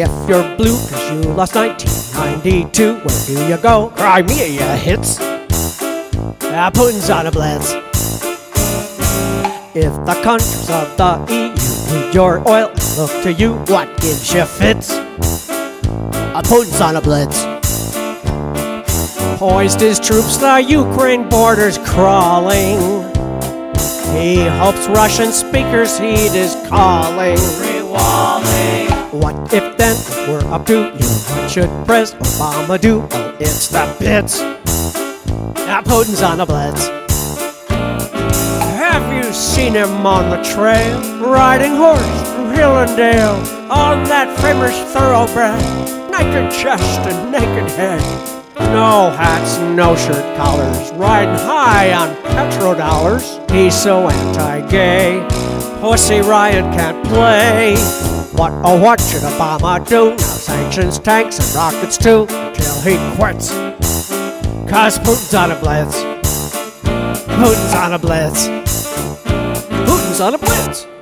if you're blue cause you lost 1992, where do you go? Crimea hits. Ah, Putin's on a blitz. If the countries of the EU need your oil look to you, what gives you fits? Ah, Putin's on a blitz. Poised his troops, the Ukraine border's crawling. He hopes Russian speakers heed his calling. What if then we're up to you? What should President Obama do? Oh, it's the bits. Ah, Putin's on the blitz. Have you seen him on the trail, riding horse through hill and dale, on that famous thoroughbred, naked chest and naked head? No hats, no shirt collars, riding high on petrodollars. He's so anti-gay, Pussy Riot can't play. What oh what should Obama do? Now sanctions, tanks, and rockets too, till he quits. Cause Putin's on a blitz. Putin's on a blitz. Putin's on a blitz.